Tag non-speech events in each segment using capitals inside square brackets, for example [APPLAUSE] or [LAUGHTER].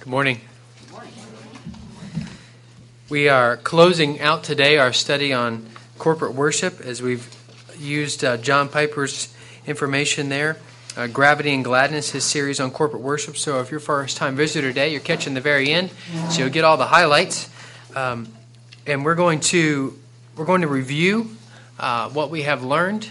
Good morning. We are closing out today our study on corporate worship as we've used uh, John Piper's information there. Uh, Gravity and Gladness, his series on corporate worship. So if you're first time visitor today, you're catching the very end, so you'll get all the highlights. Um, and we're going to we're going to review uh, what we have learned,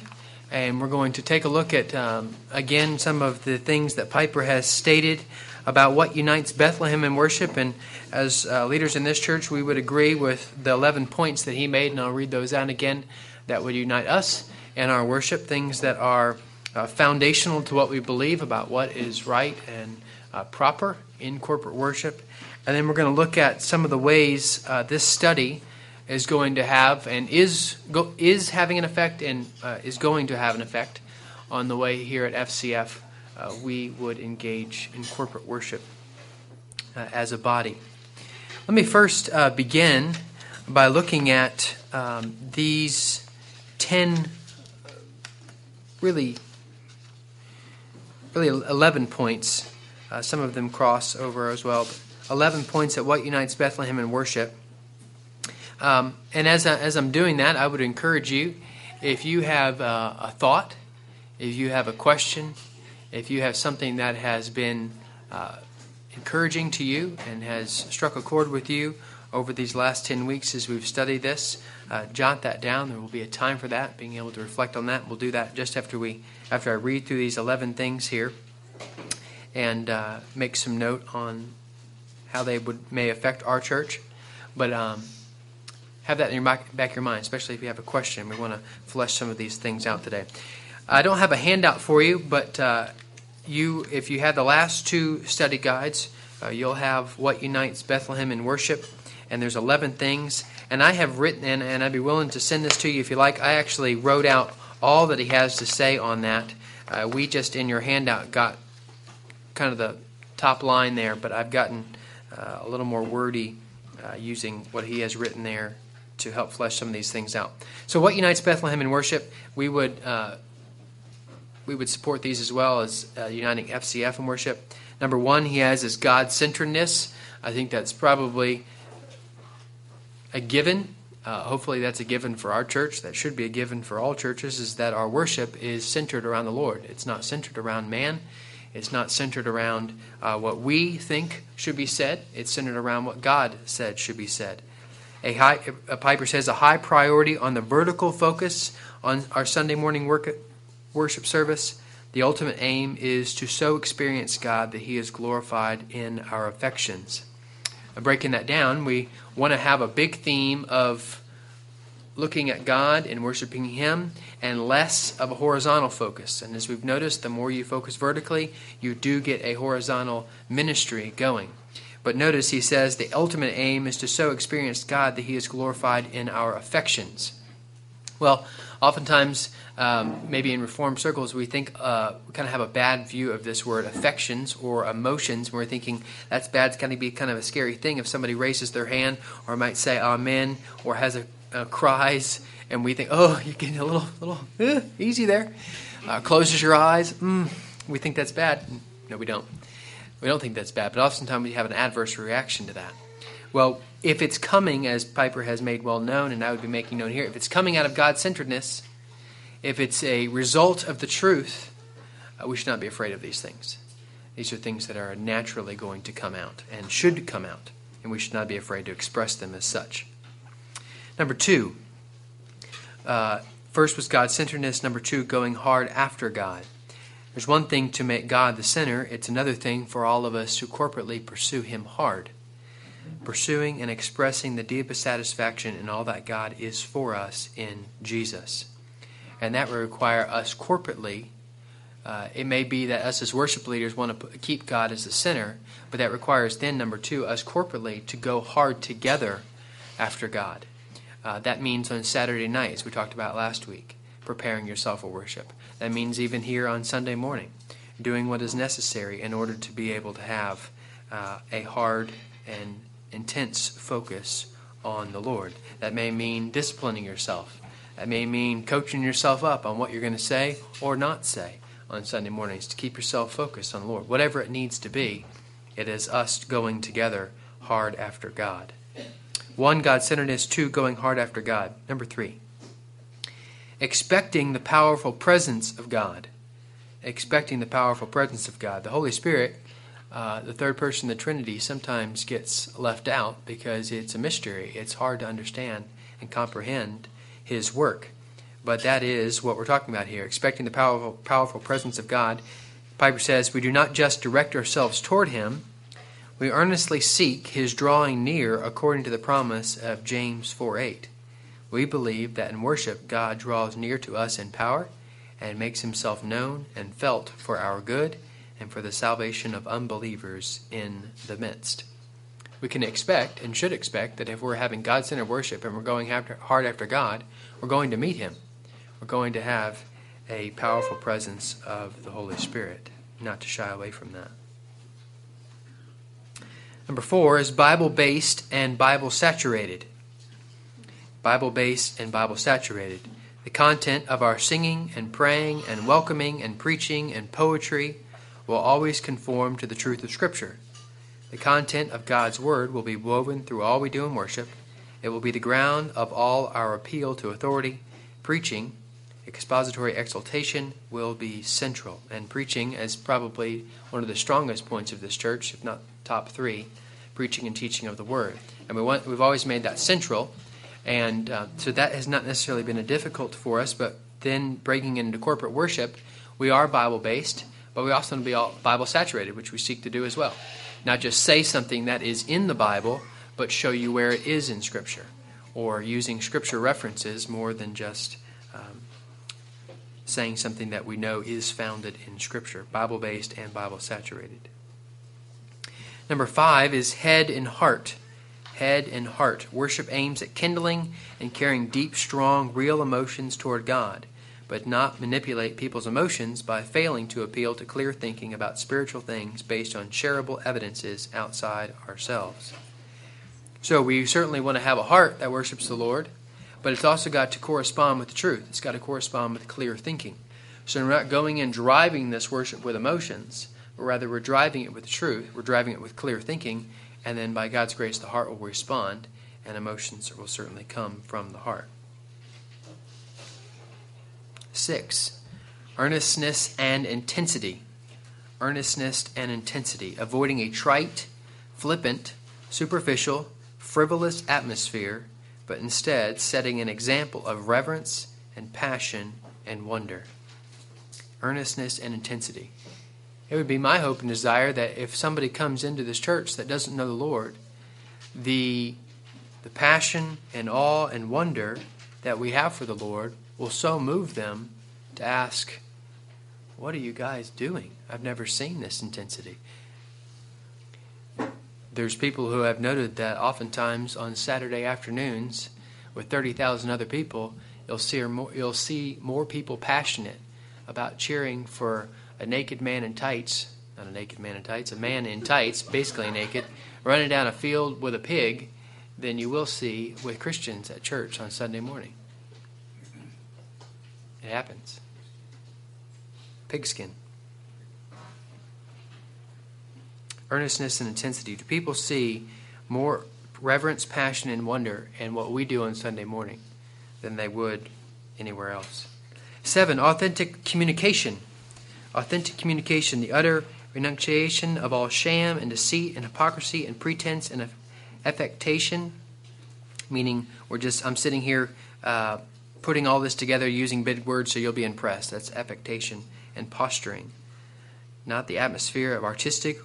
and we're going to take a look at um, again some of the things that Piper has stated about what unites Bethlehem in worship. And as uh, leaders in this church, we would agree with the 11 points that he made, and I'll read those out again, that would unite us and our worship, things that are uh, foundational to what we believe about what is right and uh, proper in corporate worship. And then we're going to look at some of the ways uh, this study is going to have and is go, is having an effect and uh, is going to have an effect on the way here at FCF uh, we would engage in corporate worship uh, as a body. Let me first uh, begin by looking at um, these 10 really really 11 points uh, some of them cross over as well 11 points at what unites bethlehem in worship um, and as, I, as i'm doing that i would encourage you if you have uh, a thought if you have a question if you have something that has been uh, encouraging to you and has struck a chord with you over these last 10 weeks as we've studied this, uh, jot that down. There will be a time for that, being able to reflect on that. We'll do that just after we after I read through these 11 things here and uh, make some note on how they would may affect our church. But um, have that in your back, of your mind, especially if you have a question. We want to flesh some of these things out today. I don't have a handout for you, but uh, you, if you had the last two study guides, uh, you'll have what unites Bethlehem in worship, and there's 11 things. And I have written, and, and I'd be willing to send this to you if you like. I actually wrote out all that he has to say on that. Uh, we just in your handout got kind of the top line there, but I've gotten uh, a little more wordy uh, using what he has written there to help flesh some of these things out. So, what unites Bethlehem in worship? We would uh, we would support these as well as uh, uniting FCF and worship. Number one, he has is God centeredness. I think that's probably a given. Uh, hopefully, that's a given for our church. That should be a given for all churches. Is that our worship is centered around the Lord? It's not centered around man. It's not centered around uh, what we think should be said. It's centered around what God said should be said. A, high, a Piper says a high priority on the vertical focus on our Sunday morning work, worship service, the ultimate aim is to so experience God that He is glorified in our affections. breaking that down, we want to have a big theme of looking at God and worshiping Him and less of a horizontal focus. And as we've noticed, the more you focus vertically, you do get a horizontal ministry going. But notice he says the ultimate aim is to so experience God that He is glorified in our affections. Well, oftentimes um, maybe in reformed circles, we think uh, we kind of have a bad view of this word affections or emotions. We're thinking that's bad. It's going to be kind of a scary thing if somebody raises their hand or might say amen or has a, a cries, and we think, oh, you're getting a little, little eh, easy there. Uh, closes your eyes. Mm, we think that's bad. No, we don't. We don't think that's bad, but oftentimes we have an adverse reaction to that. Well, if it's coming, as Piper has made well known, and I would be making known here, if it's coming out of God centeredness, if it's a result of the truth, uh, we should not be afraid of these things. These are things that are naturally going to come out and should come out, and we should not be afraid to express them as such. Number two, uh, first was God centeredness. Number two, going hard after God. There's one thing to make God the center, it's another thing for all of us to corporately pursue Him hard. Pursuing and expressing the deepest satisfaction in all that God is for us in Jesus and that will require us corporately. Uh, it may be that us as worship leaders want to put, keep God as the center, but that requires then, number two, us corporately to go hard together after God. Uh, that means on Saturday nights, we talked about last week, preparing yourself for worship. That means even here on Sunday morning, doing what is necessary in order to be able to have uh, a hard and intense focus on the Lord. That may mean disciplining yourself that may mean coaching yourself up on what you're going to say or not say on Sunday mornings to keep yourself focused on the Lord. Whatever it needs to be, It is us going together hard after God. One, God centeredness. Two, going hard after God. Number three, expecting the powerful presence of God. Expecting the powerful presence of God. The Holy Spirit, uh, the third person of the Trinity, sometimes gets left out because it's a mystery. It's hard to understand and comprehend His work. But that is what we're talking about here. Expecting the powerful, powerful presence of God. Piper says, We do not just direct ourselves toward Him, we earnestly seek His drawing near according to the promise of James 4 8. We believe that in worship, God draws near to us in power and makes himself known and felt for our good and for the salvation of unbelievers in the midst. We can expect and should expect that if we're having God centered worship and we're going after, hard after God, we're going to meet Him. We're going to have a powerful presence of the Holy Spirit, not to shy away from that. Number four is Bible based and Bible saturated. Bible based and Bible saturated. The content of our singing and praying and welcoming and preaching and poetry will always conform to the truth of Scripture. The content of God's Word will be woven through all we do in worship. It will be the ground of all our appeal to authority. Preaching, expository exultation, will be central. And preaching, is probably one of the strongest points of this church, if not top three, preaching and teaching of the Word. And we want, we've always made that central and uh, so that has not necessarily been a difficult for us, but then breaking into corporate worship, we are Bible based, but we also want to be Bible saturated, which we seek to do as well. Not just say something that is in the Bible, but show you where it is in Scripture, or using Scripture references more than just um, saying something that we know is founded in Scripture, Bible based and Bible saturated. Number five is head and heart head, and heart. Worship aims at kindling and carrying deep, strong, real emotions toward God, but not manipulate people's emotions by failing to appeal to clear thinking about spiritual things based on shareable evidences outside ourselves. So we certainly want to have a heart that worships the Lord, but it's also got to correspond with the truth. It's got to correspond with clear thinking. So we're not going and driving this worship with emotions, but rather we're driving it with the truth. We're driving it with clear thinking, and then by God's grace, the heart will respond, and emotions will certainly come from the heart. Six, earnestness and intensity. Earnestness and intensity, avoiding a trite, flippant, superficial, frivolous atmosphere, but instead setting an example of reverence and passion and wonder. Earnestness and intensity. It would be my hope and desire that if somebody comes into this church that doesn't know the Lord, the the passion and awe and wonder that we have for the Lord will so move them to ask, What are you guys doing? I've never seen this intensity. There's people who have noted that oftentimes on Saturday afternoons, with 30,000 other people, you'll see, more, you'll see more people passionate about cheering for a naked man in tights, not a naked man in tights, a man in tights, basically naked, running down a field with a pig than you will see with Christians at church on Sunday morning. It happens. Pigskin. Earnestness and intensity. Do people see more reverence, passion, and wonder in what we do on Sunday morning than they would anywhere else? Seven, authentic communication authentic communication, the utter renunciation of all sham and deceit and hypocrisy and pretense and affectation, meaning we're just, I'm sitting here uh, putting all this together using big words so you'll be impressed. That's affectation and posturing. Not the atmosphere of artistic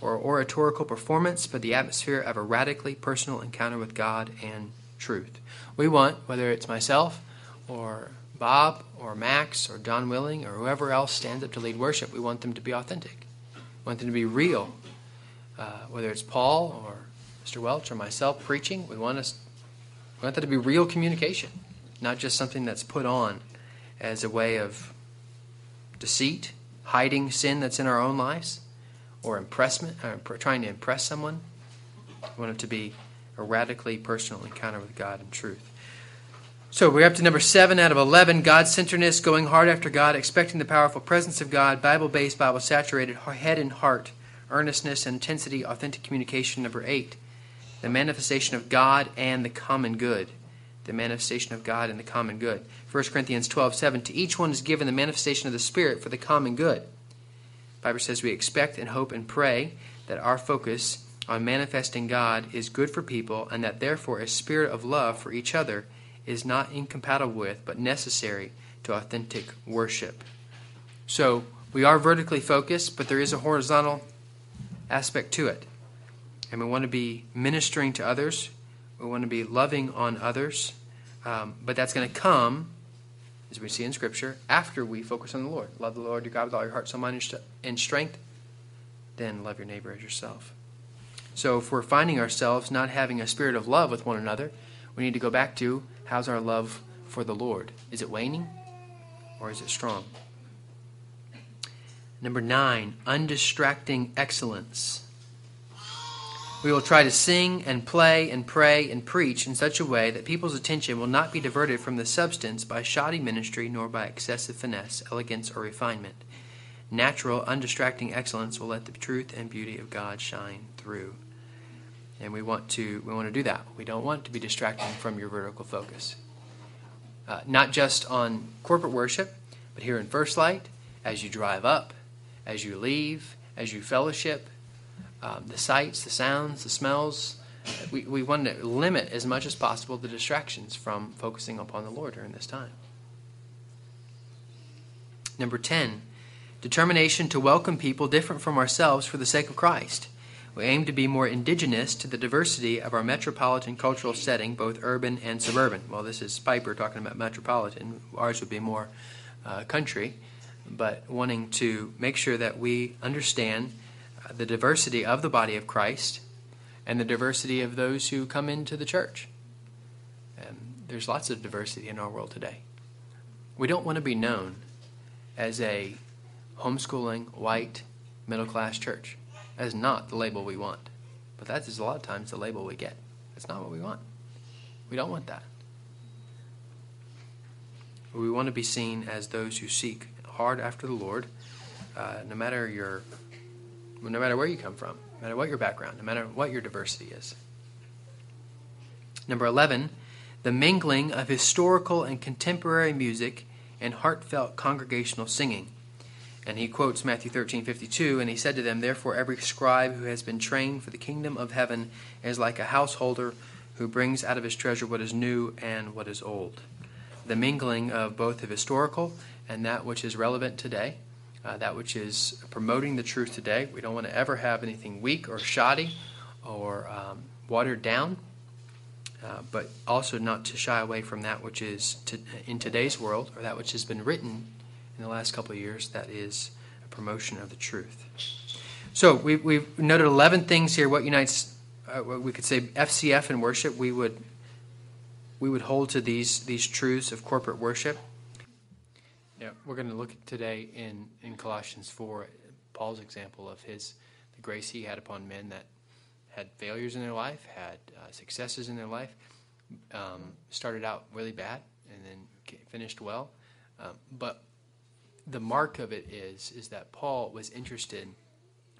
or oratorical performance, but the atmosphere of a radically personal encounter with God and truth. We want, whether it's myself or Bob or Max or Don Willing or whoever else stands up to lead worship, we want them to be authentic. We want them to be real. Uh, whether it's Paul or Mr. Welch or myself preaching, we want us we want that to be real communication, not just something that's put on as a way of deceit, hiding sin that's in our own lives, or impressment, or trying to impress someone. We want it to be a radically personal encounter with God and truth. So we're up to number seven out of 11 God centeredness, going hard after God, expecting the powerful presence of God, Bible based, Bible saturated, head and heart, earnestness and intensity, authentic communication. Number eight, the manifestation of God and the common good. The manifestation of God and the common good. 1 Corinthians 12, 7. To each one is given the manifestation of the Spirit for the common good. The Bible says we expect and hope and pray that our focus on manifesting God is good for people and that therefore a spirit of love for each other is not incompatible with but necessary to authentic worship. So we are vertically focused, but there is a horizontal aspect to it. And we want to be ministering to others, we want to be loving on others, um, but that's going to come, as we see in Scripture, after we focus on the Lord. Love the Lord your God with all your heart, soul, mind, and strength. Then love your neighbor as yourself. So if we're finding ourselves not having a spirit of love with one another, we need to go back to how's our love for the Lord? Is it waning or is it strong? Number nine, undistracting excellence. We will try to sing and play and pray and preach in such a way that people's attention will not be diverted from the substance by shoddy ministry nor by excessive finesse, elegance, or refinement. Natural, undistracting excellence will let the truth and beauty of God shine through. And we want to we want to do that. We don't want to be distracting from your vertical focus. Uh, not just on corporate worship, but here in First Light, as you drive up, as you leave, as you fellowship, um, the sights, the sounds, the smells. We, we want to limit as much as possible the distractions from focusing upon the Lord during this time. Number 10, determination to welcome people different from ourselves for the sake of Christ. We aim to be more indigenous to the diversity of our metropolitan cultural setting, both urban and suburban. Well, this is Piper talking about metropolitan. Ours would be more uh, country, but wanting to make sure that we understand the diversity of the body of Christ and the diversity of those who come into the church. And there's lots of diversity in our world today. We don't want to be known as a homeschooling, white, middle class church. That is not the label we want. But that is a lot of times the label we get. That's not what we want. We don't want that. We want to be seen as those who seek hard after the Lord, uh, no matter your, no matter where you come from, no matter what your background, no matter what your diversity is. Number 11, the mingling of historical and contemporary music and heartfelt congregational singing. And he quotes Matthew 13, 52, and he said to them, Therefore, every scribe who has been trained for the kingdom of heaven is like a householder who brings out of his treasure what is new and what is old. The mingling of both the historical and that which is relevant today, uh, that which is promoting the truth today. We don't want to ever have anything weak or shoddy or um, watered down, uh, but also not to shy away from that which is to, in today's world or that which has been written in the last couple of years that is a promotion of the truth. So we, we've noted 11 things here. What unites, uh, what we could say, FCF and worship. We would we would hold to these these truths of corporate worship. Yeah, we're going to look at today in in Colossians 4, Paul's example of his the grace he had upon men that had failures in their life, had uh, successes in their life, um, started out really bad and then finished well. Um, but the mark of it is is that Paul was interested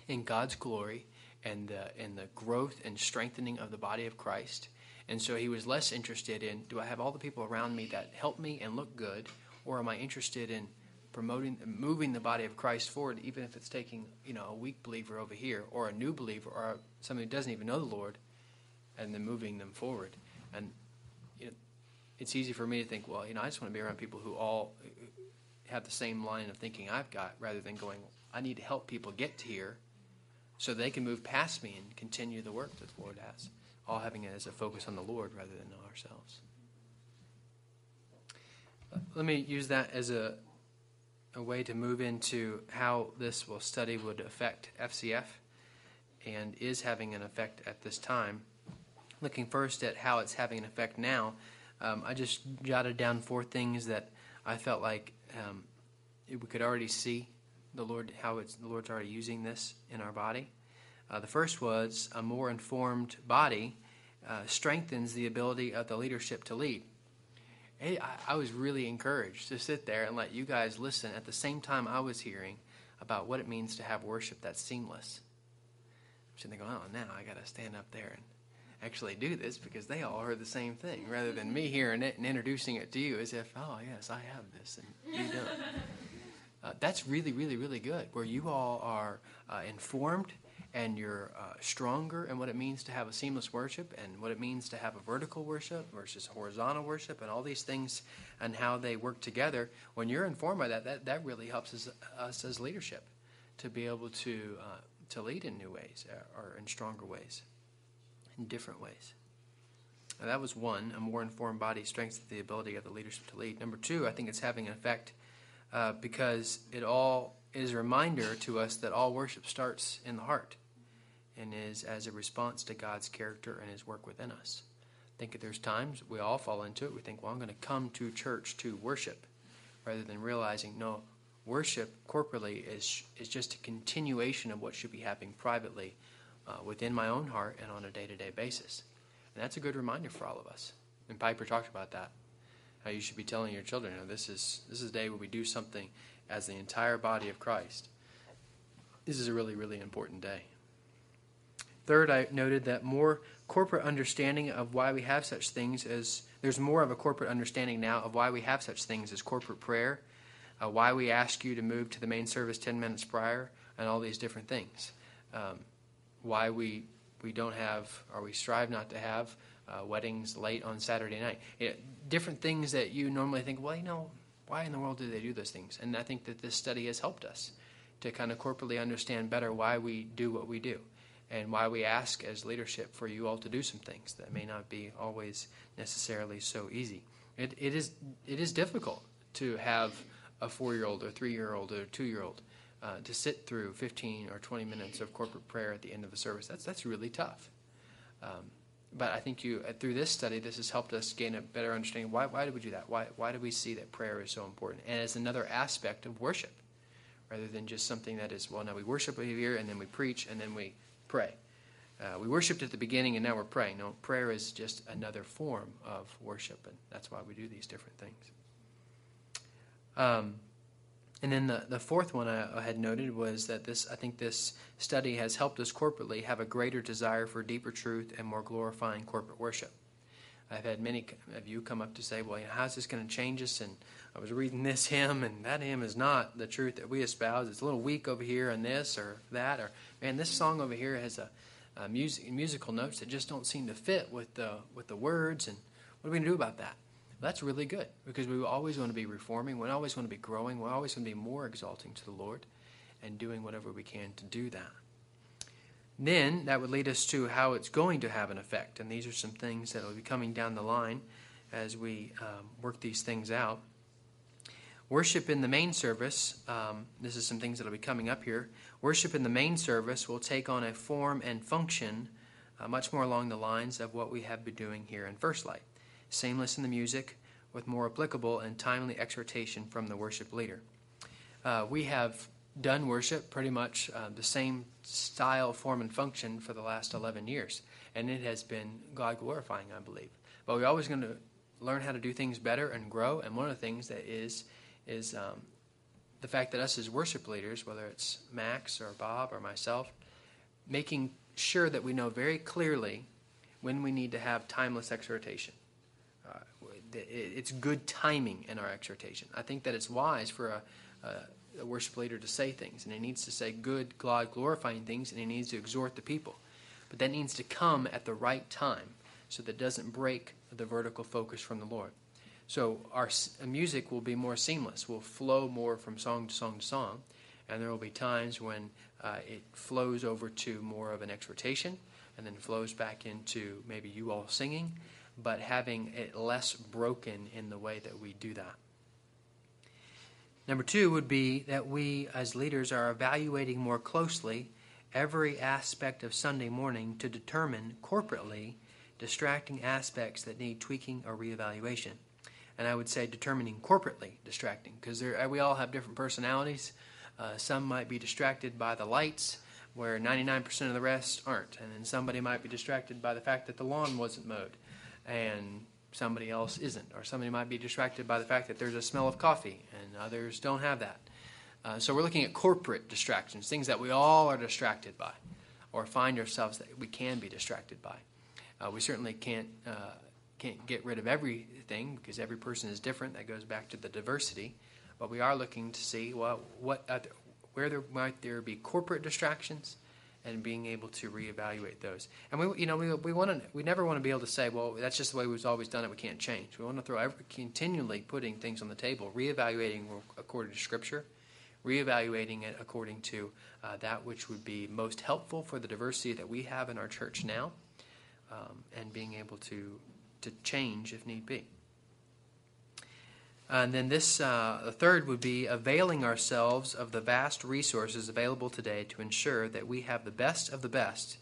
in God's glory and the and the growth and strengthening of the body of Christ. And so he was less interested in do I have all the people around me that help me and look good, or am I interested in promoting moving the body of Christ forward, even if it's taking you know a weak believer over here or a new believer or somebody who doesn't even know the Lord, and then moving them forward. And you know, it's easy for me to think, well, you know, I just want to be around people who all have the same line of thinking I've got rather than going, I need to help people get to here so they can move past me and continue the work that the Lord has. All having it as a focus on the Lord rather than ourselves. Let me use that as a, a way to move into how this will study would affect FCF and is having an effect at this time. Looking first at how it's having an effect now, um, I just jotted down four things that I felt like um, we could already see the Lord how it's the Lord's already using this in our body. Uh, the first was a more informed body uh, strengthens the ability of the leadership to lead. Hey, I, I was really encouraged to sit there and let you guys listen at the same time I was hearing about what it means to have worship that's seamless. So they go, oh, now I got to stand up there and actually do this because they all heard the same thing, rather than me hearing it and introducing it to you as if, oh yes, I have this and you don't. [LAUGHS] Uh, that's really, really, really good. Where you all are uh, informed and you're uh, stronger in what it means to have a seamless worship and what it means to have a vertical worship versus horizontal worship and all these things and how they work together. When you're informed by that, that, that really helps us, us as leadership to be able to, uh, to lead in new ways uh, or in stronger ways, in different ways. Now, that was one. A more informed body strengthens the ability of the leadership to lead. Number two, I think it's having an effect uh, because it all is a reminder to us that all worship starts in the heart and is as a response to God's character and His work within us. I think there's times we all fall into it. We think, well, I'm going to come to church to worship, rather than realizing, no, worship corporately is is just a continuation of what should be happening privately uh, within my own heart and on a day-to-day basis. And that's a good reminder for all of us. And Piper talked about that. How you should be telling your children, you know, this is this is a day where we do something as the entire body of Christ. This is a really, really important day. Third, I noted that more corporate understanding of why we have such things as there's more of a corporate understanding now of why we have such things as corporate prayer, uh, why we ask you to move to the main service 10 minutes prior, and all these different things. Um, why we we don't have or we strive not to have uh, weddings late on Saturday night. different things that you normally think, well, you know, why in the world do they do those things? And I think that this study has helped us to kind of corporately understand better why we do what we do and why we ask as leadership for you all to do some things that may not be always necessarily so easy. It, it is it is difficult to have a four year old or three year old or two year old uh, to sit through 15 or 20 minutes of corporate prayer at the end of a service. That's that's really tough. Um, but I think you uh, through this study, this has helped us gain a better understanding. Why why did we do that? Why why do we see that prayer is so important and as another aspect of worship, rather than just something that is well now we worship here and then we preach and then we pray. Uh, we worshiped at the beginning and now we're praying. No, prayer is just another form of worship, and that's why we do these different things. Um, and then the, the fourth one I, I had noted was that this I think this study has helped us corporately have a greater desire for deeper truth and more glorifying corporate worship. I've had many of you come up to say, well, you know, how's this going to change us? And I was reading this hymn, and that hymn is not the truth that we espouse. It's a little weak over here on this or that, or man, this song over here has a, a music, musical notes that just don't seem to fit with the with the words. And what are we going to do about that? Well, that's really good because we always want to be reforming. We always want to be growing. We're always want to be more exalting to the Lord, and doing whatever we can to do that then that would lead us to how it's going to have an effect. And these are some things that will be coming down the line as we um, work these things out. Worship in the main service, um, this is some things that will be coming up here. Worship in the main service will take on a form and function uh, much more along the lines of what we have been doing here in First Light. Seamless in the music, with more applicable and timely exhortation from the worship leader. Uh, we have done worship pretty much uh, the same style, form, and function for the last 11 years. And it has been God glorifying, I believe. But we're always going to learn how to do things better and grow. And one of the things that is, is um, the fact that us as worship leaders, whether it's Max or Bob or myself, making sure that we know very clearly when we need to have timeless exhortation. Uh, it's good timing in our exhortation. I think that it's wise for a, a a worship leader to say things, and he needs to say good, God glorifying things, and he needs to exhort the people. But that needs to come at the right time so that it doesn't break the vertical focus from the Lord. So our music will be more seamless, will flow more from song to song to song, and there will be times when uh, it flows over to more of an exhortation and then flows back into maybe you all singing, but having it less broken in the way that we do that. Number two would be that we as leaders are evaluating more closely every aspect of Sunday morning to determine corporately distracting aspects that need tweaking or reevaluation. And I would say determining corporately distracting because we all have different personalities. Uh, some might be distracted by the lights, where 99% of the rest aren't. And then somebody might be distracted by the fact that the lawn wasn't mowed. And somebody else isn't, or somebody might be distracted by the fact that there's a smell of coffee and others don't have that. Uh, so we're looking at corporate distractions, things that we all are distracted by. or find ourselves that we can be distracted by. Uh, we certainly can't uh, can't get rid of everything because every person is different. That goes back to the diversity. But we are looking to see well what where there might there be corporate distractions and being able to reevaluate those. And we, you know, we, we want to, we never want to be able to say, well, that's just the way we've always done it. We can't change. We want to throw every, continually putting things on the table, reevaluating according to Scripture, reevaluating it according to uh, that which would be most helpful for the diversity that we have in our church now, um, and being able to to change if need be. And then this, uh, the third would be availing ourselves of the vast resources available today to ensure that we have the best of the best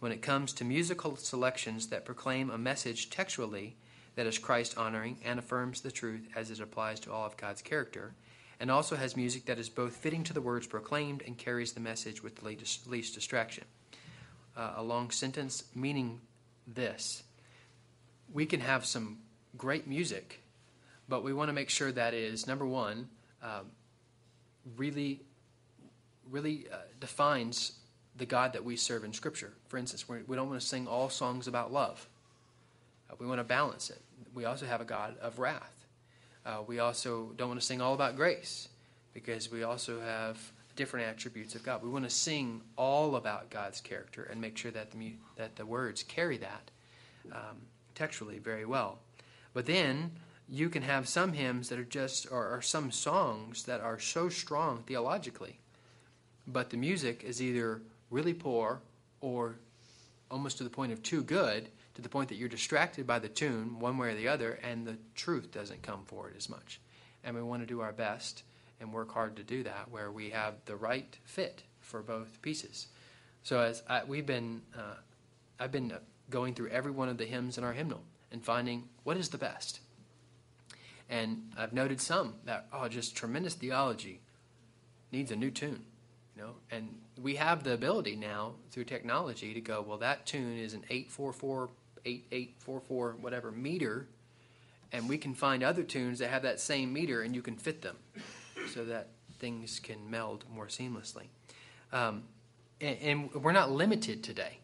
when it comes to musical selections that proclaim a message textually that is Christ honoring and affirms the truth as it applies to all of God's character, and also has music that is both fitting to the words proclaimed and carries the message with the least distraction. Uh, a long sentence meaning this we can have some great music but we want to make sure that is number one, um, really, really uh, defines the God that we serve in Scripture. For instance, we don't want to sing all songs about love. Uh, we want to balance it. We also have a God of wrath. Uh, we also don't want to sing all about grace because we also have different attributes of God. We want to sing all about God's character and make sure that the that the words carry that um, textually very well. But then you can have some hymns that are just, or, or some songs that are so strong theologically, but the music is either really poor or almost to the point of too good, to the point that you're distracted by the tune one way or the other, and the truth doesn't come forward as much. And we want to do our best and work hard to do that, where we have the right fit for both pieces. So as I, we've been, uh, I've been going through every one of the hymns in our hymnal and finding what is the best. And I've noted some that, oh, just tremendous theology needs a new tune. You know, and we have the ability now through technology to go, well, that tune is an 844, 8844, whatever meter, and we can find other tunes that have that same meter and you can fit them so that things can meld more seamlessly. Um, and, and we're not limited today.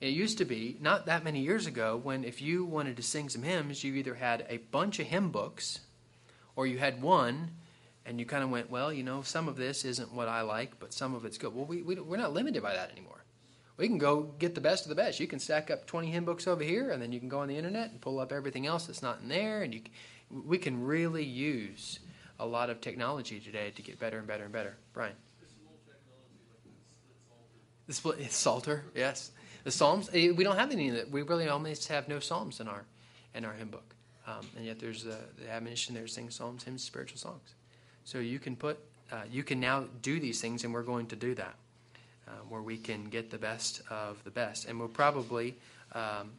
It used to be, not that many years ago, when if you wanted to sing some hymns, you either had a bunch of hymn books or you had one and you kind of went, well, you know, some of this isn't what I like, but some of it's good. Well, we, we, we're not limited by that anymore. We can go get the best of the best. You can stack up 20 hymn books over here, and then you can go on the internet and pull up everything else that's not in there. And you, we can really use a lot of technology today to get better and better and better. Brian? The split, Psalter, yes. The Psalms, eh, we don't have any of that. We really almost have no Psalms in our in our hymn book. Um, and yet there's the, the admonition there to sing psalms, hymns, spiritual songs. So you can put, uh, you can now do these things, and we're going to do that, uh, where we can get the best of the best. And we'll probably, um,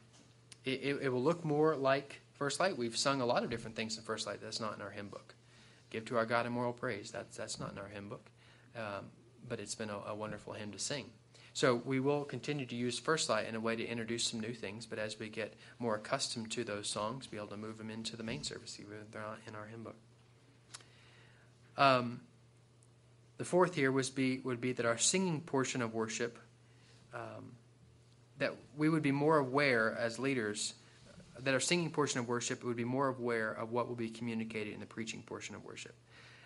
it, it, will look more like First Light. We've sung a lot of different things in First Light that's not in our hymn book. Give to our God immortal praise. That's that's not in our hymn book, um, but it's been a, a wonderful hymn to sing. So we will continue to use First Light in a way to introduce some new things, but as we get more accustomed to those songs, be able to move them into the main service, even if they're not in our hymn book. Um, the fourth here was be, would be that our singing portion of worship, um, that we would be more aware as leaders, that our singing portion of worship would be more aware of what will be communicated in the preaching portion of worship.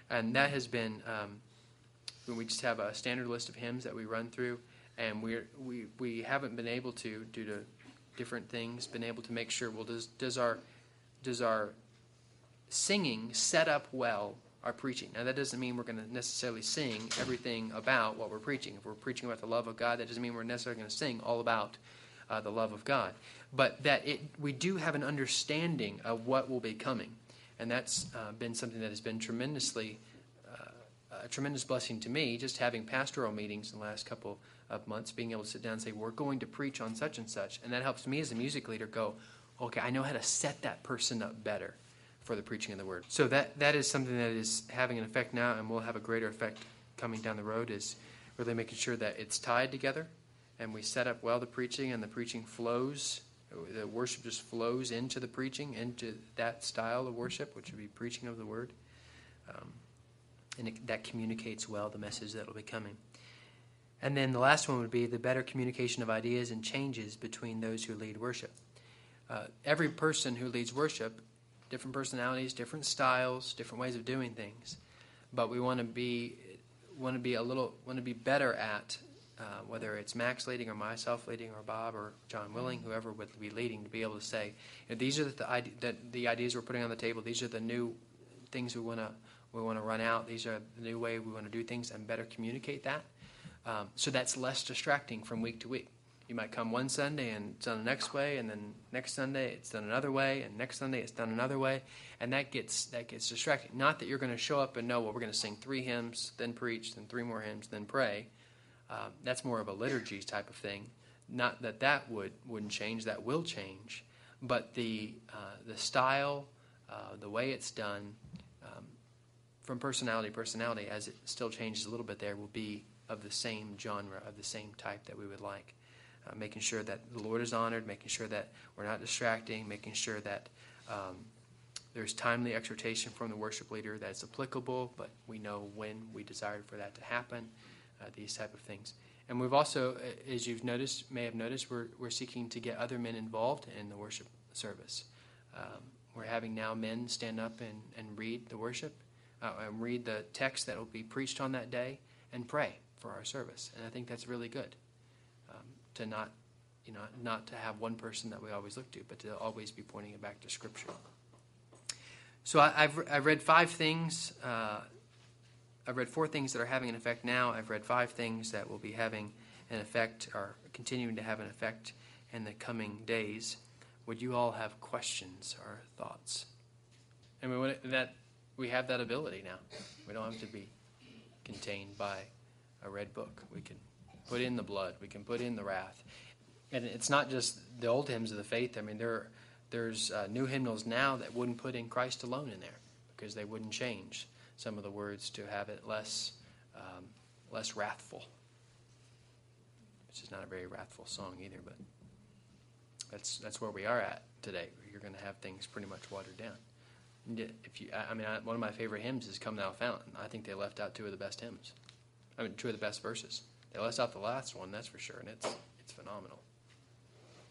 And that has been, um, we just have a standard list of hymns that we run through and we we we haven't been able to due to different things been able to make sure well does does our does our singing set up well our preaching? Now that doesn't mean we're going to necessarily sing everything about what we're preaching. If we're preaching about the love of god that doesn't mean we're necessarily going to sing all about uh, the love of god. But that it we do have an understanding of what will be coming. And that's uh, been something that has been tremendously a tremendous blessing to me just having pastoral meetings in the last couple of months, being able to sit down and say, We're going to preach on such and such. And that helps me as a music leader go, Okay, I know how to set that person up better for the preaching of the word. So that, that is something that is having an effect now and will have a greater effect coming down the road is really making sure that it's tied together and we set up well the preaching and the preaching flows. The worship just flows into the preaching, into that style of worship, which would be preaching of the word. Um, and it, that communicates well the message that will be coming. And then the last one would be the better communication of ideas and changes between those who lead worship. Uh, every person who leads worship, different personalities, different styles, different ways of doing things, but we want to be want to be a little want to be better at uh, whether it's Max leading or myself leading or Bob or John Willing, whoever would be leading, to be able to say, you know, these are the, the, the ideas we're putting on the table. These are the new things we want to we want to run out. These are the new way we want to do things, and better communicate that. Um, so that's less distracting from week to week. You might come one Sunday and it's done the next way, and then next Sunday it's done another way, and next Sunday it's done another way, and that gets that gets distracting. Not that you're going to show up and know, well, we're going to sing three hymns, then preach, then three more hymns, then pray. Um, that's more of a liturgy type of thing. Not that that would wouldn't change. That will change, but the uh, the style, uh, the way it's done, from personality to personality, as it still changes a little bit, there will be of the same genre, of the same type that we would like. Uh, making sure that the Lord is honored, making sure that we're not distracting, making sure that um, there's timely exhortation from the worship leader that's applicable, but we know when we desire for that to happen uh, these type of things. And we've also, as you've noticed, may have noticed, we're, we're seeking to get other men involved in the worship service. Um, we're having now men stand up and, and read the worship, uh, and read the text that will be preached on that day, and pray for our service. And I think that's really good um, to not, you know, not to have one person that we always look to, but to always be pointing it back to Scripture. So I, have I've read five things uh, I've read four things that are having an effect now. I've read five things that will be having an effect or continuing to have an effect in the coming days. Would you all have questions or thoughts? I mean, that we have that ability now. We don't have to be contained by a red book. We can put in the blood. We can put in the wrath. And it's not just the old hymns of the faith. I mean, there there's uh, new hymnals now that wouldn't put in Christ alone in there because they wouldn't change some of the words to have it less um, less wrathful. Which is not a very wrathful song either, but that's that's where we are at today. You're going to have things pretty much watered down. If you, I mean, I, one of my favorite hymns is "Come Thou Fountain." I think they left out two of the best hymns. I mean, two of the best verses. They left out the last one, that's for sure, and it's it's phenomenal.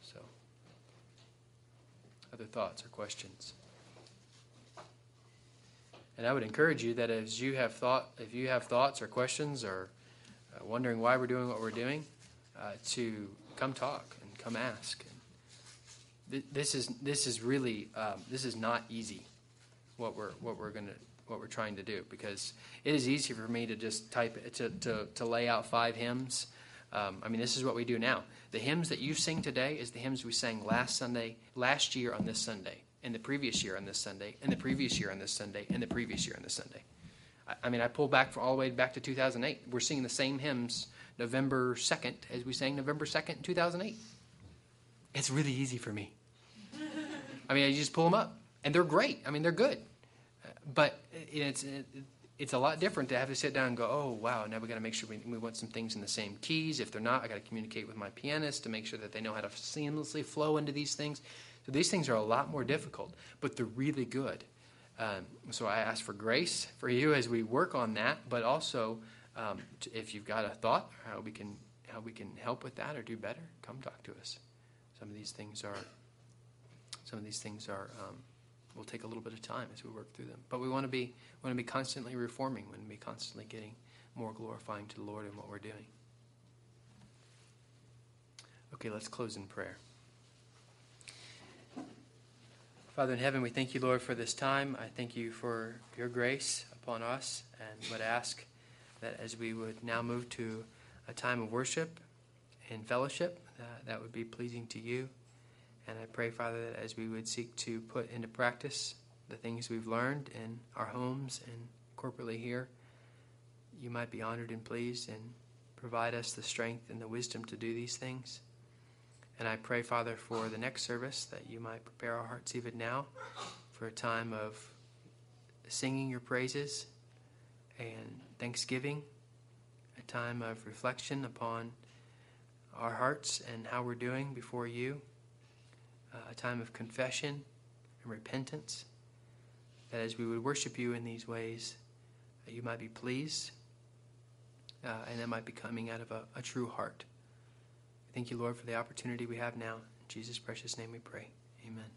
So, other thoughts or questions? And I would encourage you that as you have thought, if you have thoughts or questions or uh, wondering why we're doing what we're doing, uh, to come talk and come ask. Th- this is this is really um, this is not easy. What we're what we're gonna what we're trying to do because it is easy for me to just type to to, to lay out five hymns. Um, I mean, this is what we do now. The hymns that you sing today is the hymns we sang last Sunday, last year on this Sunday and the previous year on this Sunday, and the previous year on this Sunday, and the previous year on this Sunday. I, I mean, I pull back all the way back to 2008. We're singing the same hymns November 2nd as we sang November 2nd, 2008. It's really easy for me. [LAUGHS] I mean, I just pull them up, and they're great. I mean, they're good. But it's it's a lot different to have to sit down and go, oh wow, now we got to make sure we, we want some things in the same keys. If they're not, I got to communicate with my pianist to make sure that they know how to seamlessly flow into these things. So these things are a lot more difficult, but they're really good. Um, so I ask for grace for you as we work on that, but also um, if you've got a thought how we can how we can help with that or do better, come talk to us. Some of these things are some of these things are um, will take a little bit of time as we work through them. But we want to be want to be constantly reforming, we want to be constantly getting more glorifying to the Lord in what we're doing. Okay, let's close in prayer. Father in heaven, we thank you, Lord, for this time. I thank you for your grace upon us and would ask that as we would now move to a time of worship and fellowship, uh, that would be pleasing to you. And I pray, Father, that as we would seek to put into practice the things we've learned in our homes and corporately here, you might be honored and pleased and provide us the strength and the wisdom to do these things. And I pray, Father, for the next service that you might prepare our hearts even now for a time of singing your praises and thanksgiving, a time of reflection upon our hearts and how we're doing before you, a time of confession and repentance. That as we would worship you in these ways, that you might be pleased, uh, and that might be coming out of a, a true heart. Thank you, Lord, for the opportunity we have now. In Jesus' precious name we pray. Amen.